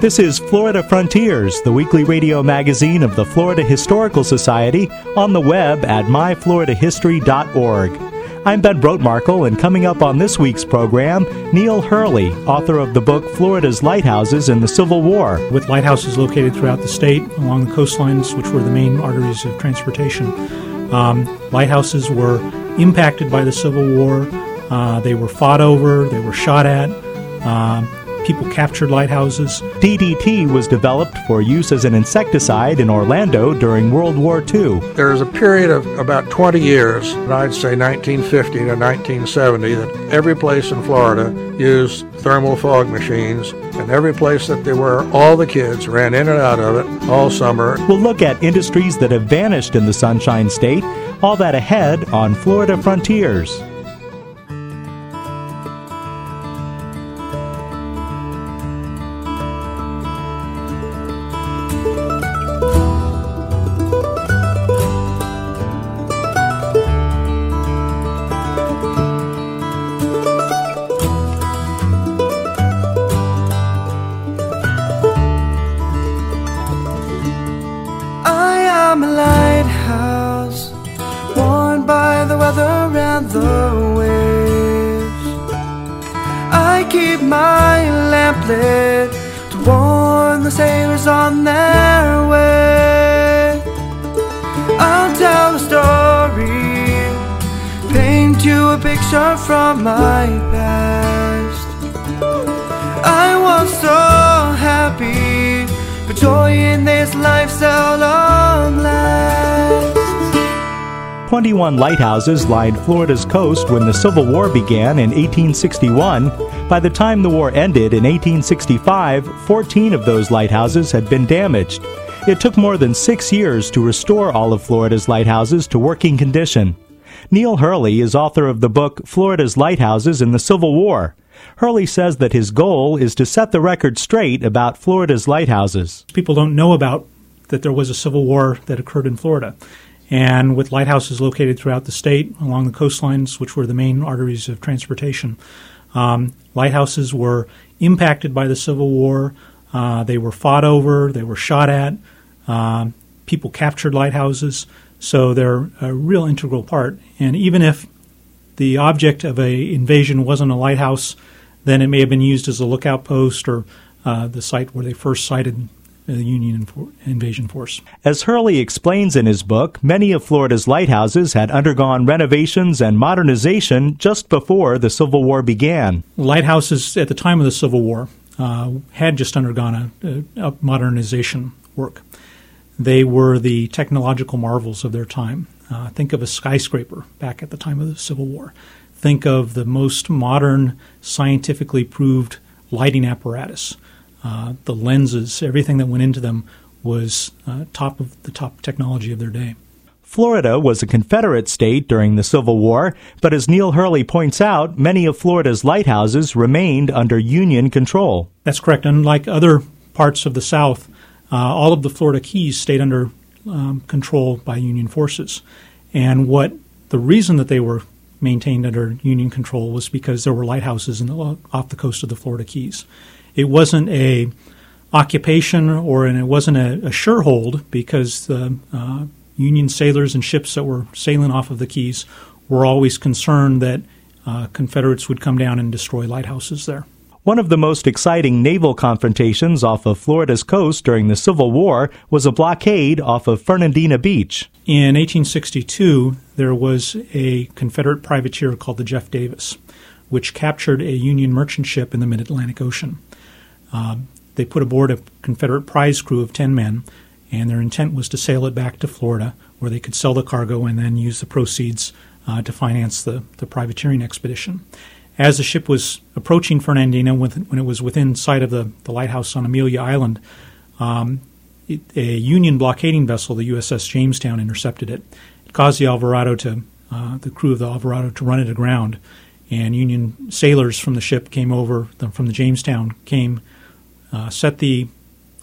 This is Florida Frontiers, the weekly radio magazine of the Florida Historical Society, on the web at myfloridahistory.org. I'm Ben Brotemarkle, and coming up on this week's program, Neil Hurley, author of the book Florida's Lighthouses in the Civil War. With lighthouses located throughout the state along the coastlines, which were the main arteries of transportation, um, lighthouses were impacted by the Civil War. Uh, they were fought over, they were shot at. Um, people captured lighthouses. DDT was developed for use as an insecticide in Orlando during World War II. There was a period of about 20 years, I'd say 1950 to 1970, that every place in Florida used thermal fog machines, and every place that they were, all the kids ran in and out of it all summer. We'll look at industries that have vanished in the Sunshine State. All that ahead on Florida Frontiers. I'm a lighthouse, worn by the weather and the waves. I keep my lamp lit to warn the sailors on their way. I'll tell a story, paint you a picture from my past. I was so happy. Twenty-one lighthouses lined Florida's coast when the Civil War began in 1861. By the time the war ended in 1865, 14 of those lighthouses had been damaged. It took more than six years to restore all of Florida's lighthouses to working condition. Neil Hurley is author of the book Florida's Lighthouses in the Civil War. Hurley says that his goal is to set the record straight about Florida's lighthouses. People don't know about that there was a civil war that occurred in Florida. And with lighthouses located throughout the state along the coastlines, which were the main arteries of transportation, um, lighthouses were impacted by the Civil War. Uh, they were fought over, they were shot at. Uh, people captured lighthouses, so they're a real integral part. And even if the object of a invasion wasn't a lighthouse, then it may have been used as a lookout post or uh, the site where they first sighted the Union invasion force. As Hurley explains in his book, many of Florida's lighthouses had undergone renovations and modernization just before the Civil War began. Lighthouses at the time of the Civil War uh, had just undergone a, a modernization work. They were the technological marvels of their time. Uh, think of a skyscraper back at the time of the Civil War. Think of the most modern, scientifically proved lighting apparatus. Uh, the lenses, everything that went into them was uh, top of the top technology of their day. Florida was a Confederate state during the Civil War, but as Neil Hurley points out, many of Florida's lighthouses remained under Union control. That's correct. Unlike other parts of the South, uh, all of the Florida Keys stayed under um, control by Union forces. And what the reason that they were maintained under Union control was because there were lighthouses the, off the coast of the Florida Keys. It wasn't a occupation or and it wasn't a, a sure hold because the uh, Union sailors and ships that were sailing off of the Keys were always concerned that uh, Confederates would come down and destroy lighthouses there. One of the most exciting naval confrontations off of Florida's coast during the Civil War was a blockade off of Fernandina Beach. In 1862, there was a Confederate privateer called the Jeff Davis, which captured a Union merchant ship in the mid Atlantic Ocean. Uh, they put aboard a Confederate prize crew of 10 men, and their intent was to sail it back to Florida, where they could sell the cargo and then use the proceeds uh, to finance the, the privateering expedition. As the ship was approaching Fernandina, when it was within sight of the, the lighthouse on Amelia Island, um, it, a Union blockading vessel, the USS Jamestown, intercepted it. It caused the Alvarado to, uh, the crew of the Alvarado, to run it aground. And Union sailors from the ship came over, from the Jamestown, came, uh, set the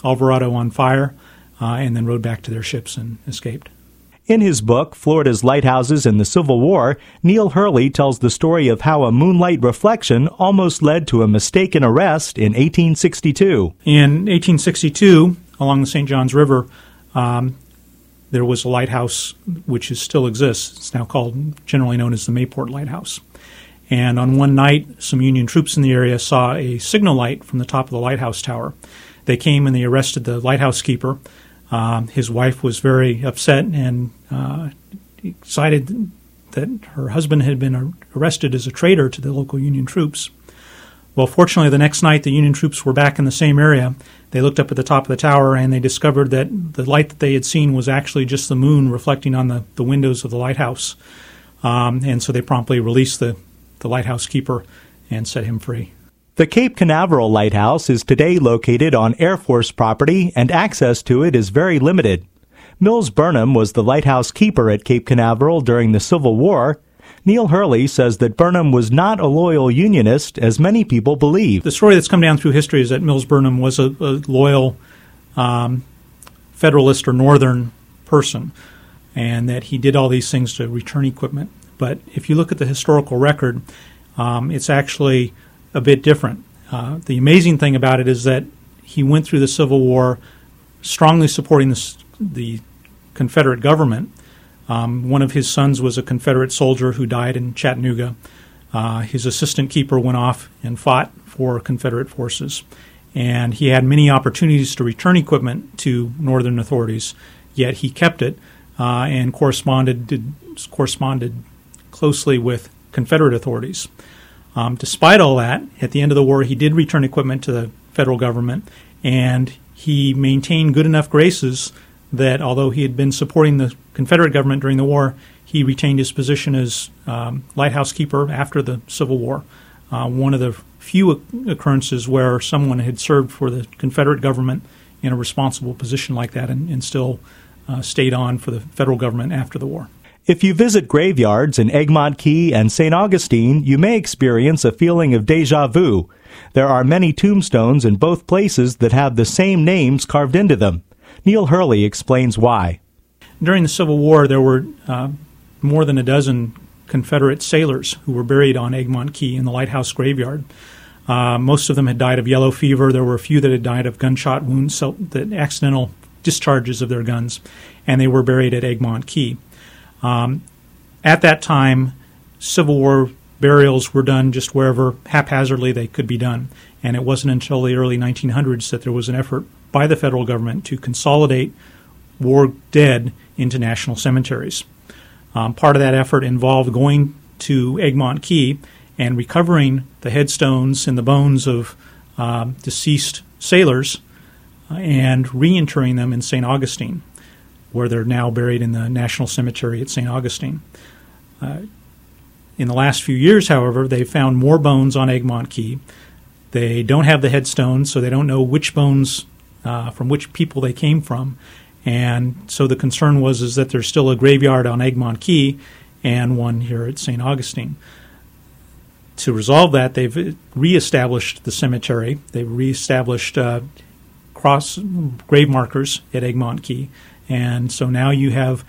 Alvarado on fire, uh, and then rowed back to their ships and escaped. In his book, Florida's Lighthouses in the Civil War, Neil Hurley tells the story of how a moonlight reflection almost led to a mistaken arrest in 1862. In 1862, along the St. Johns River, um, there was a lighthouse which is, still exists. It's now called, generally known as the Mayport Lighthouse. And on one night, some Union troops in the area saw a signal light from the top of the lighthouse tower. They came and they arrested the lighthouse keeper. Um, his wife was very upset and uh, excited that her husband had been arrested as a traitor to the local Union troops. Well, fortunately, the next night the Union troops were back in the same area. They looked up at the top of the tower and they discovered that the light that they had seen was actually just the moon reflecting on the, the windows of the lighthouse. Um, and so they promptly released the, the lighthouse keeper and set him free. The Cape Canaveral Lighthouse is today located on Air Force property and access to it is very limited. Mills Burnham was the lighthouse keeper at Cape Canaveral during the Civil War. Neil Hurley says that Burnham was not a loyal Unionist, as many people believe. The story that's come down through history is that Mills Burnham was a, a loyal um, Federalist or Northern person, and that he did all these things to return equipment. But if you look at the historical record, um, it's actually a bit different. Uh, the amazing thing about it is that he went through the Civil War strongly supporting the, the Confederate government. Um, one of his sons was a Confederate soldier who died in Chattanooga. Uh, his assistant keeper went off and fought for Confederate forces. And he had many opportunities to return equipment to Northern authorities, yet he kept it uh, and corresponded, did, corresponded closely with Confederate authorities. Um, despite all that, at the end of the war, he did return equipment to the federal government, and he maintained good enough graces that although he had been supporting the Confederate government during the war, he retained his position as um, lighthouse keeper after the Civil War. Uh, one of the few occurrences where someone had served for the Confederate government in a responsible position like that and, and still uh, stayed on for the federal government after the war. If you visit graveyards in Egmont Key and St. Augustine, you may experience a feeling of deja vu. There are many tombstones in both places that have the same names carved into them. Neil Hurley explains why. During the Civil War, there were uh, more than a dozen Confederate sailors who were buried on Egmont Key in the lighthouse graveyard. Uh, most of them had died of yellow fever. There were a few that had died of gunshot wounds, so the accidental discharges of their guns, and they were buried at Egmont Key. Um, at that time, Civil War burials were done just wherever haphazardly they could be done. And it wasn't until the early 1900s that there was an effort by the federal government to consolidate war dead into national cemeteries. Um, part of that effort involved going to Egmont Key and recovering the headstones and the bones of uh, deceased sailors uh, and reinterring them in St. Augustine where they're now buried in the National Cemetery at St. Augustine. Uh, in the last few years, however, they've found more bones on Egmont Key. They don't have the headstones, so they don't know which bones uh, from which people they came from. And so the concern was is that there's still a graveyard on Egmont Key and one here at St. Augustine. To resolve that, they've reestablished the cemetery. They've reestablished uh, cross grave markers at Egmont Key. And so now you have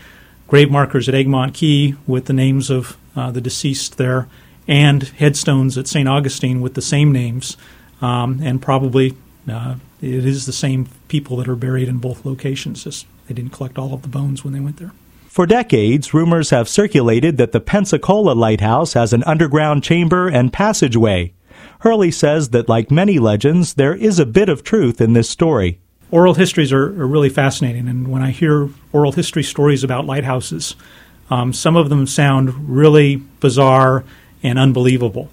grave markers at Egmont Key with the names of uh, the deceased there, and headstones at St. Augustine with the same names, um, and probably uh, it is the same people that are buried in both locations. Just they didn't collect all of the bones when they went there. For decades, rumors have circulated that the Pensacola Lighthouse has an underground chamber and passageway. Hurley says that, like many legends, there is a bit of truth in this story oral histories are, are, really fascinating. And when I hear oral history stories about lighthouses, um, some of them sound really bizarre and unbelievable.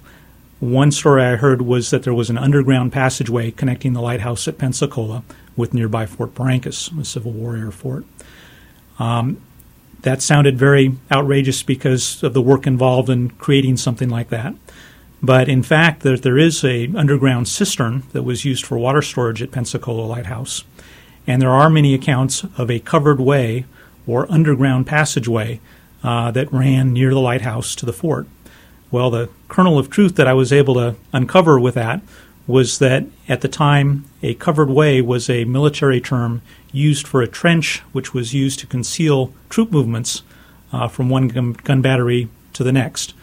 One story I heard was that there was an underground passageway connecting the lighthouse at Pensacola with nearby Fort Barrancas, a Civil War air fort. Um, that sounded very outrageous because of the work involved in creating something like that. But in fact, there, there is a underground cistern that was used for water storage at Pensacola Lighthouse, and there are many accounts of a covered way or underground passageway uh, that ran near the lighthouse to the fort. Well, the kernel of truth that I was able to uncover with that was that at the time, a covered way was a military term used for a trench which was used to conceal troop movements uh, from one gun, gun, battery to the next.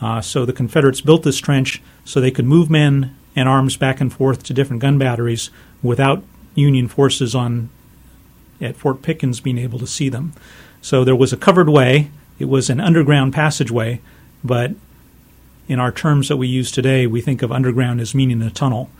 Uh, so the Confederates built this trench so they could move men and arms back and forth to different gun batteries without Union forces on at Fort Pickens being able to see them. So there was a covered way. It was an underground passageway, but in our terms that we use today, we think of underground as meaning a tunnel.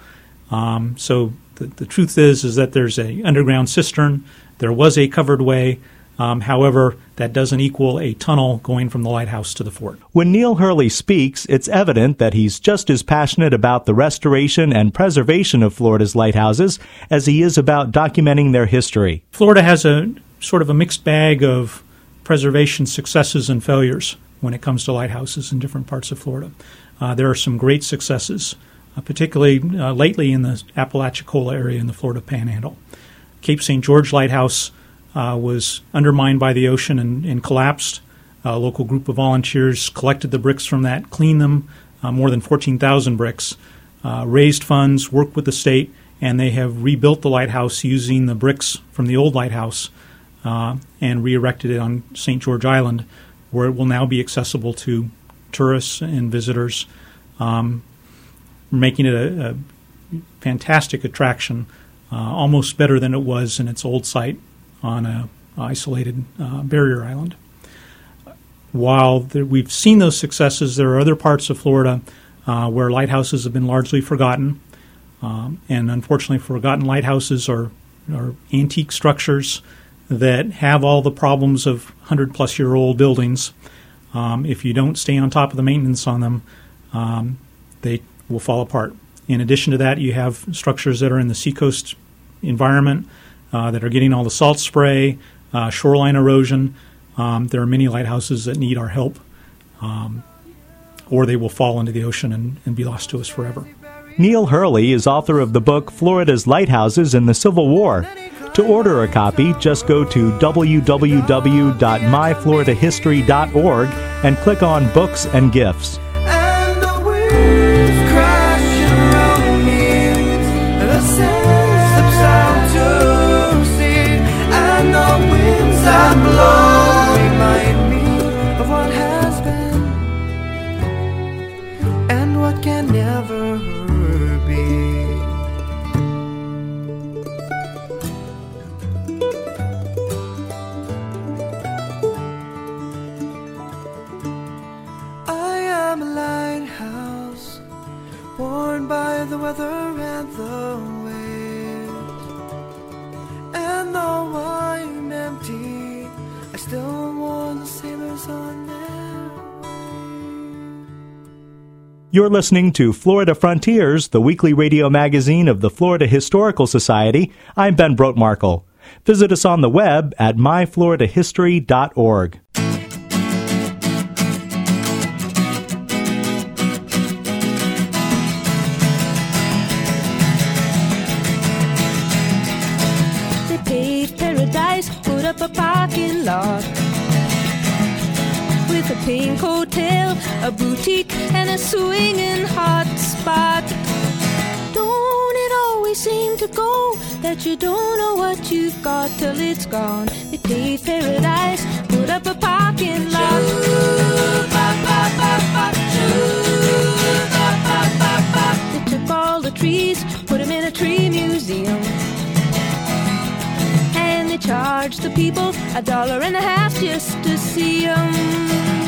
Um, so the, the, truth is is that there's a underground cistern. There was a covered way. Um, however, that doesn't equal a tunnel going from the lighthouse to the fort. When Neil Hurley speaks, it's evident that he's just as passionate about the restoration and preservation of Florida's lighthouses as he is about documenting their history. Florida has a sort of a mixed bag of preservation successes and failures when it comes to lighthouses in different parts of Florida. Uh, there are some great successes, uh, particularly uh, lately in the Apalachicola area in the Florida Panhandle. Cape St. George Lighthouse was undermined by the ocean and, and, collapsed. A local group of volunteers collected the bricks from that, cleaned them, uh, more than 14,000 bricks, uh, raised funds, worked with the state, and they have rebuilt the lighthouse using the bricks from the old lighthouse and re erected it on St. George Island where it will now be accessible to tourists and visitors, um, making it a, a fantastic attraction, uh, almost better than it was in its old site on a isolated uh, barrier island. While there, we've seen those successes, there are other parts of Florida uh, where lighthouses have been largely forgotten. Um, and unfortunately, forgotten lighthouses are, are antique structures that have all the problems of 100 plus year old buildings. Um, if you don't stay on top of the maintenance on them, um, they will fall apart. In addition to that, you have structures that are in the seacoast environment that are getting all the salt spray, uh, shoreline erosion. Um, there are many lighthouses that need our help, um, or they will fall into the ocean and, and be lost to us forever. Neil Hurley is author of the book Florida's Lighthouses in the Civil War. To order a copy, just go to www.myfloridahistory.org and click on Books and Gifts. You're listening to Florida Frontiers, the weekly radio magazine of the Florida Historical Society. I'm Ben Brotemarkle. Visit us on the web at myfloridahistory.org. They paved paradise, put up a parking lot pink hotel, a boutique, and a swinging hot spot. Don't it always seem to go that you don't know what you've got till it's gone? They paved paradise, put up a parking lot. They took all the trees, put them in a tree museum and they charged the people a dollar and a half just to see them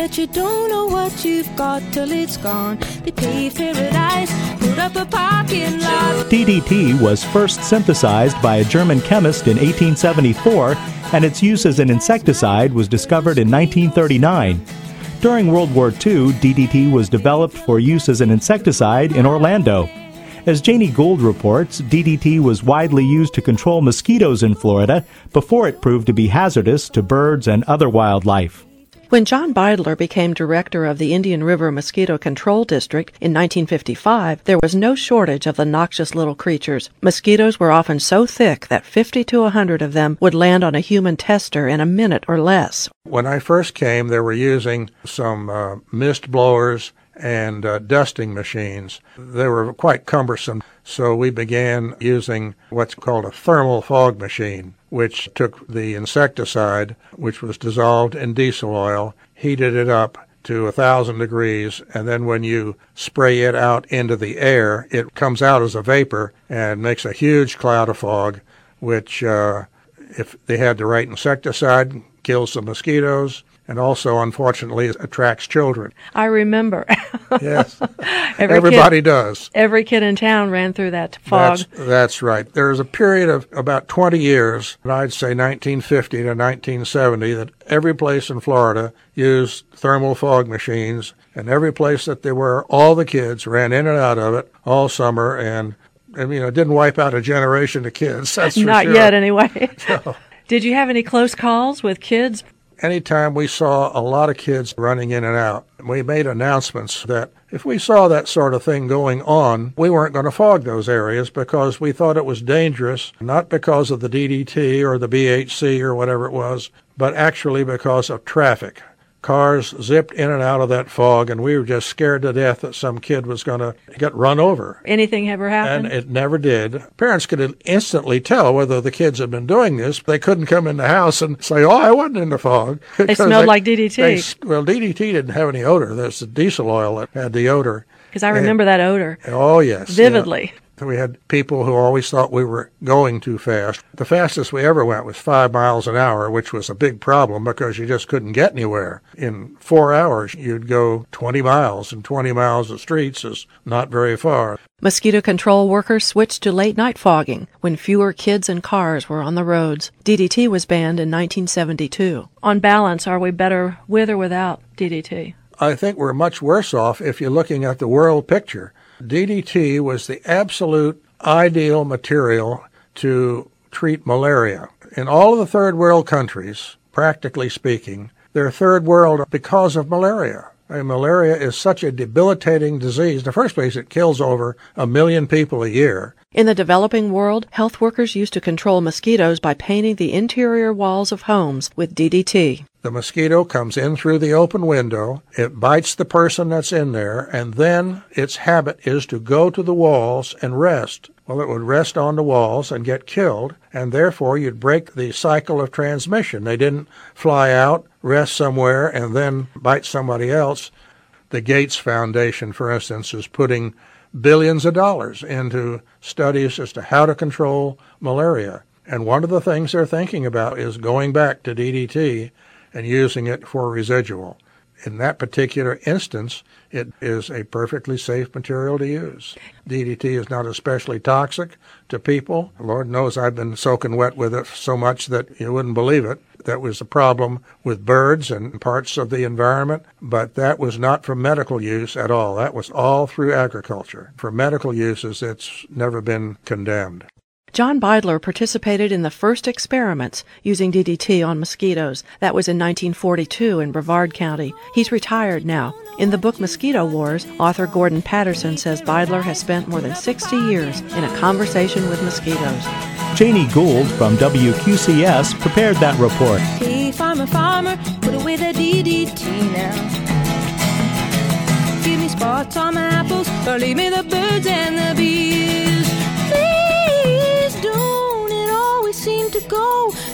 that you don't know what you've got till it's gone. They pave paradise, put up a parking lot. DDT was first synthesized by a German chemist in 1874, and its use as an insecticide was discovered in 1939. During World War II, DDT was developed for use as an insecticide in Orlando. As Janie Gould reports, DDT was widely used to control mosquitoes in Florida before it proved to be hazardous to birds and other wildlife. When John Beidler became director of the Indian River Mosquito Control District in 1955, there was no shortage of the noxious little creatures. Mosquitoes were often so thick that 50 to 100 of them would land on a human tester in a minute or less. When I first came, they were using some uh, mist blowers and uh, dusting machines. They were quite cumbersome, so we began using what's called a thermal fog machine, which took the insecticide, which was dissolved in diesel oil, heated it up to a thousand degrees, and then when you spray it out into the air, it comes out as a vapor and makes a huge cloud of fog, which, uh, if they had the right insecticide, kills the mosquitoes and also, unfortunately, attracts children. I remember. yes. Every Everybody kid, does. Every kid in town ran through that fog. That's, that's right. There was a period of about 20 years, and I'd say 1950 to 1970, that every place in Florida used thermal fog machines, and every place that they were, all the kids ran in and out of it all summer, and, you know, it didn't wipe out a generation of kids. That's for Not sure. yet, anyway. No. Did you have any close calls with kids? Anytime we saw a lot of kids running in and out, we made announcements that if we saw that sort of thing going on, we weren't going to fog those areas because we thought it was dangerous, not because of the DDT or the BHC or whatever it was, but actually because of traffic. Cars zipped in and out of that fog, and we were just scared to death that some kid was going to get run over. Anything ever happened? And it never did. Parents could instantly tell whether the kids had been doing this. They couldn't come in the house and say, "Oh, I wasn't in the fog." They smelled like DDT. They, well, DDT didn't have any odor. There's the diesel oil that had the odor. Because I remember that odor Oh yes, vividly. yeah. We had people who always thought we were going too fast. The fastest we ever went was five miles an hour, which was a big problem because you just couldn't get anywhere. In four hours, you'd go 20 miles, and 20 miles of streets is not very far. Mosquito control workers switched to late night fogging when fewer kids and cars were on the roads. DDT was banned in 1972. On balance, are we better with or without DDT? I think we're much worse off if you're looking at the world picture. DDT was the absolute ideal material to treat malaria. In all of the third world countries, practically speaking, they're third world because of malaria. I malaria is such a debilitating disease. In the first place, it kills over a million people a year. In the developing world, health workers used to control mosquitoes by painting the interior walls of homes with DDT. The mosquito comes in through the open window, it bites the person that's in there, and then its habit is to go to the walls and rest. Well, it would rest on the walls and get killed, and therefore you'd break the cycle of transmission. They didn't fly out, rest somewhere, and then bite somebody else. The Gates Foundation, for instance, is putting billions of dollars into studies as to how to control malaria. And one of the things they're thinking about is going back to DDT and using it for residual. In that particular instance, it is a perfectly safe material to use. DDT is not especially toxic to people. Lord knows I've been soaking wet with it so much that you wouldn't believe it. That was a problem with birds and parts of the environment, but that was not for medical use at all. That was all through agriculture. For medical uses, it's never been condemned. John Beidler participated in the first experiments using DDT on mosquitoes. That was in 1942 in Brevard County. He's retired now. In the book Mosquito Wars, author Gordon Patterson says Beidler has spent more than 60 years in a conversation with mosquitoes. Janie Gould from WQCS prepared that report. Hey, farmer, farmer, put away the DDT now. Give me spots on my apples, or leave me the birds and the bees.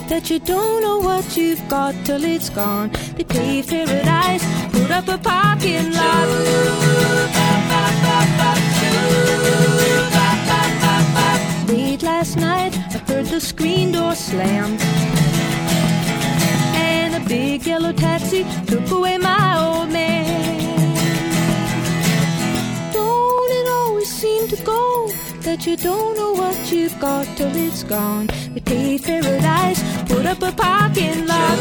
That you don't know what you've got till it's gone. They paved paradise, put up a parking lot. Late last night, I heard the screen door slam. And a big yellow taxi took away my old man. That you don't know what you've got till it's gone. They paved paradise, put up a parking lot.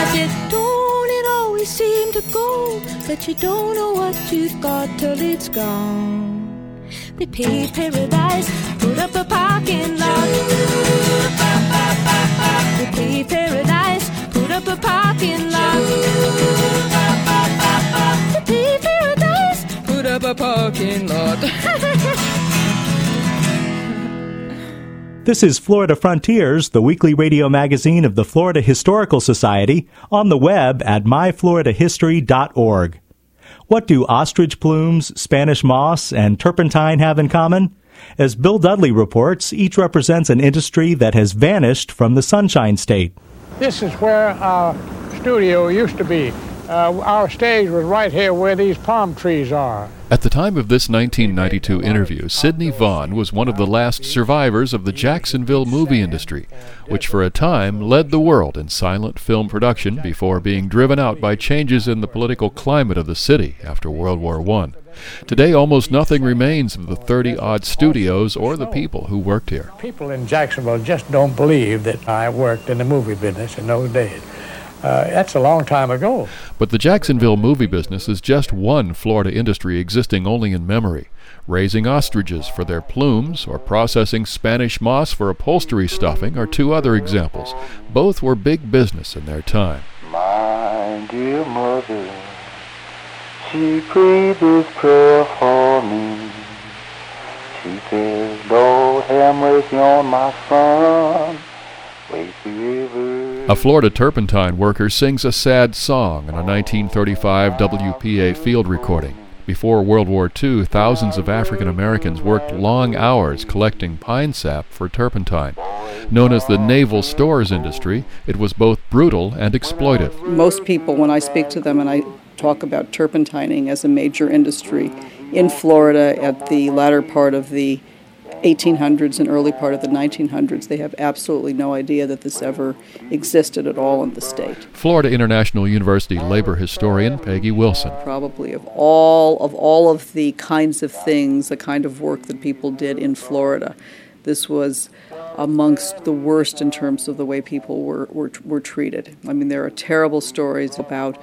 I said, don't it always seem to go that you don't know what you've got till it's gone. They paved paradise, put up a parking lot. They paved paradise, put up a parking lot. They put up a parking lot. This is Florida Frontiers, the weekly radio magazine of the Florida Historical Society, on the web at myfloridahistory.org. What do ostrich plumes, Spanish moss, and turpentine have in common? As Bill Dudley reports, each represents an industry that has vanished from the Sunshine State. This is where our studio used to be. Uh, our stage was right here where these palm trees are. At the time of this 1992 interview, Sidney Vaughn was one of the last survivors of the Jacksonville movie industry, which for a time led the world in silent film production before being driven out by changes in the political climate of the city after World War I. Today, almost nothing remains of the 30 odd studios or the people who worked here. People in Jacksonville just don't believe that I worked in the movie business in those days. Uh, that's a long time ago. But the Jacksonville movie business is just one Florida industry existing only in memory. Raising ostriches for their plumes or processing Spanish moss for upholstery stuffing are two other examples. Both were big business in their time. My dear mother, she prayed this prayer for me. She says, Lord, have mercy on my son. A Florida turpentine worker sings a sad song in a 1935 WPA field recording. Before World War II, thousands of African Americans worked long hours collecting pine sap for turpentine. Known as the naval stores industry, it was both brutal and exploitive. Most people, when I speak to them and I talk about turpentining as a major industry in Florida at the latter part of the 1800s and early part of the 1900s. They have absolutely no idea that this ever existed at all in the state. Florida International University labor historian Peggy Wilson. Probably of all of all of the kinds of things, the kind of work that people did in Florida, this was amongst the worst in terms of the way people were, were, were treated. I mean, there are terrible stories about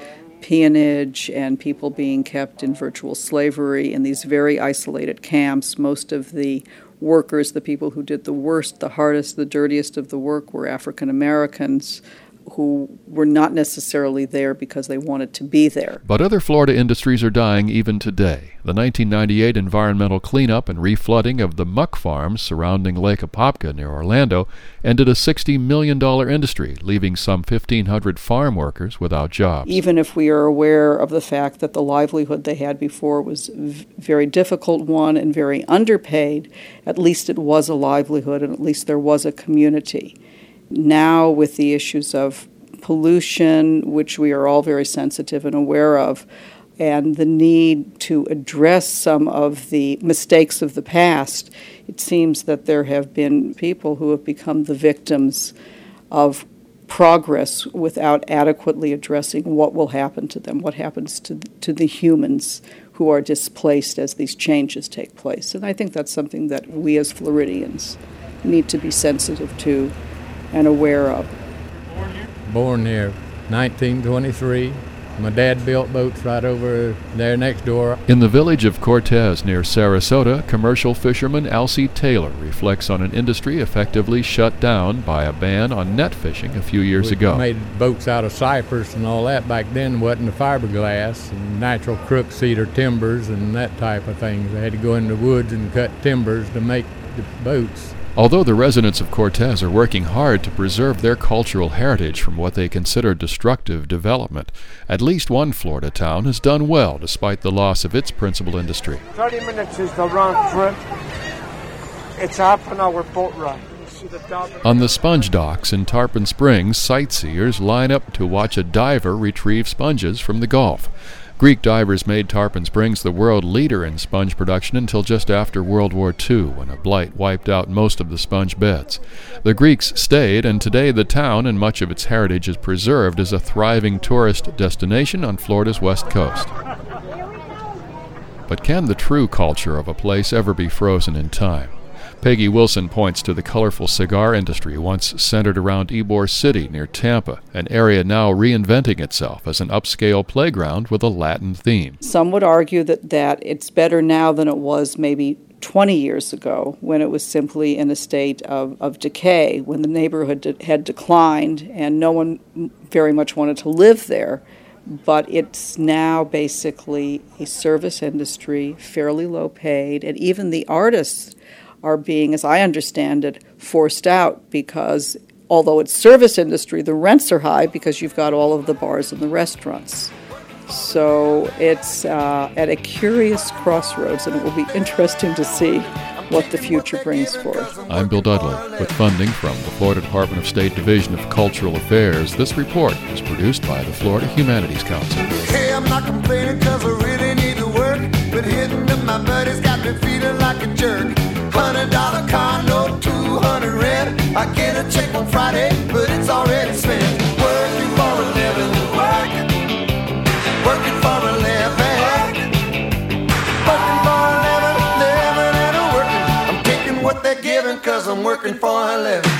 peonage and people being kept in virtual slavery in these very isolated camps. Most of the workers, the people who did the worst, the hardest, the dirtiest of the work were African Americans who were not necessarily there because they wanted to be there. But other Florida industries are dying even today. The 1998 environmental cleanup and reflooding of the muck farms surrounding Lake Apopka near Orlando ended a $60 million industry, leaving some 1,500 farm workers without jobs. Even if we are aware of the fact that the livelihood they had before was a very difficult one and very underpaid, at least it was a livelihood and at least there was a community. Now, with the issues of pollution, which we are all very sensitive and aware of, and the need to address some of the mistakes of the past, it seems that there have been people who have become the victims of progress without adequately addressing what will happen to them, what happens to, to the humans who are displaced as these changes take place. And I think that's something that we as Floridians need to be sensitive to and aware of. Born here, 1923. My dad built boats right over there next door. In the village of Cortez near Sarasota, commercial fisherman Alcee Taylor reflects on an industry effectively shut down by a ban on net fishing a few years we ago. made boats out of cypress and all that. Back then wasn't the fiberglass and natural crook cedar timbers and that type of things. They had to go in the woods and cut timbers to make the boats. Although the residents of Cortez are working hard to preserve their cultural heritage from what they consider destructive development, at least one Florida town has done well despite the loss of its principal industry. 30 minutes is the round trip. It's half an hour boat ride. On the sponge docks in Tarpon Springs, sightseers line up to watch a diver retrieve sponges from the Gulf. Greek divers made Tarpon Springs the world leader in sponge production until just after World War II, when a blight wiped out most of the sponge beds. The Greeks stayed, and today the town and much of its heritage is preserved as a thriving tourist destination on Florida's west coast. But can the true culture of a place ever be frozen in time? Peggy Wilson points to the colorful cigar industry once centered around Ybor City near Tampa, an area now reinventing itself as an upscale playground with a Latin theme. Some would argue that, that it's better now than it was maybe 20 years ago when it was simply in a state of, of decay, when the neighborhood de- had declined and no one very much wanted to live there. But it's now basically a service industry, fairly low paid, and even the artists are being, as I understand it, forced out because although it's service industry, the rents are high because you've got all of the bars and the restaurants. So it's uh, at a curious crossroads, and it will be interesting to see what the future brings forth. I'm Bill Dudley. With funding from the Florida Department of State Division of Cultural Affairs, this report was produced by the Florida Humanities Council. Hey, I'm not complaining because I really need to work, but hitting up my buddies got me feeling like a jerk. Hundred dollar car note, two hundred rent. I get a check on Friday, but it's already spent. Working for a living, working, working for a living, working for a living, living and a working. I'm taking what they're giving cause I'm working for a living.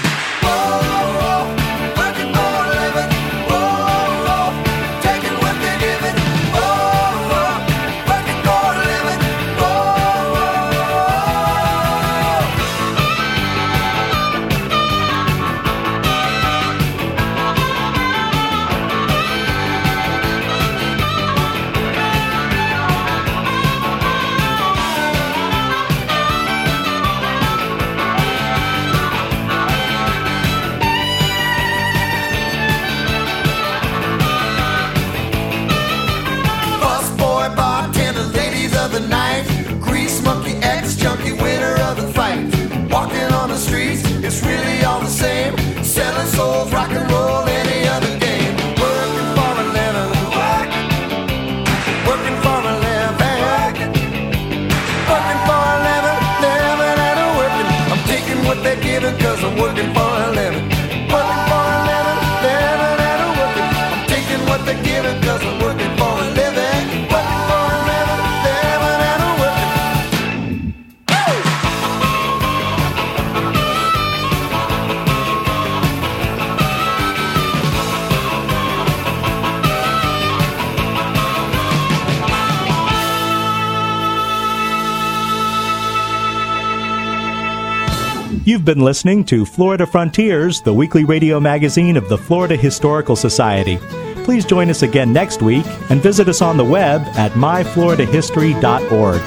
Been listening to Florida Frontiers, the weekly radio magazine of the Florida Historical Society. Please join us again next week and visit us on the web at myfloridahistory.org.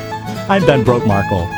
I'm Ben Brotemarkle.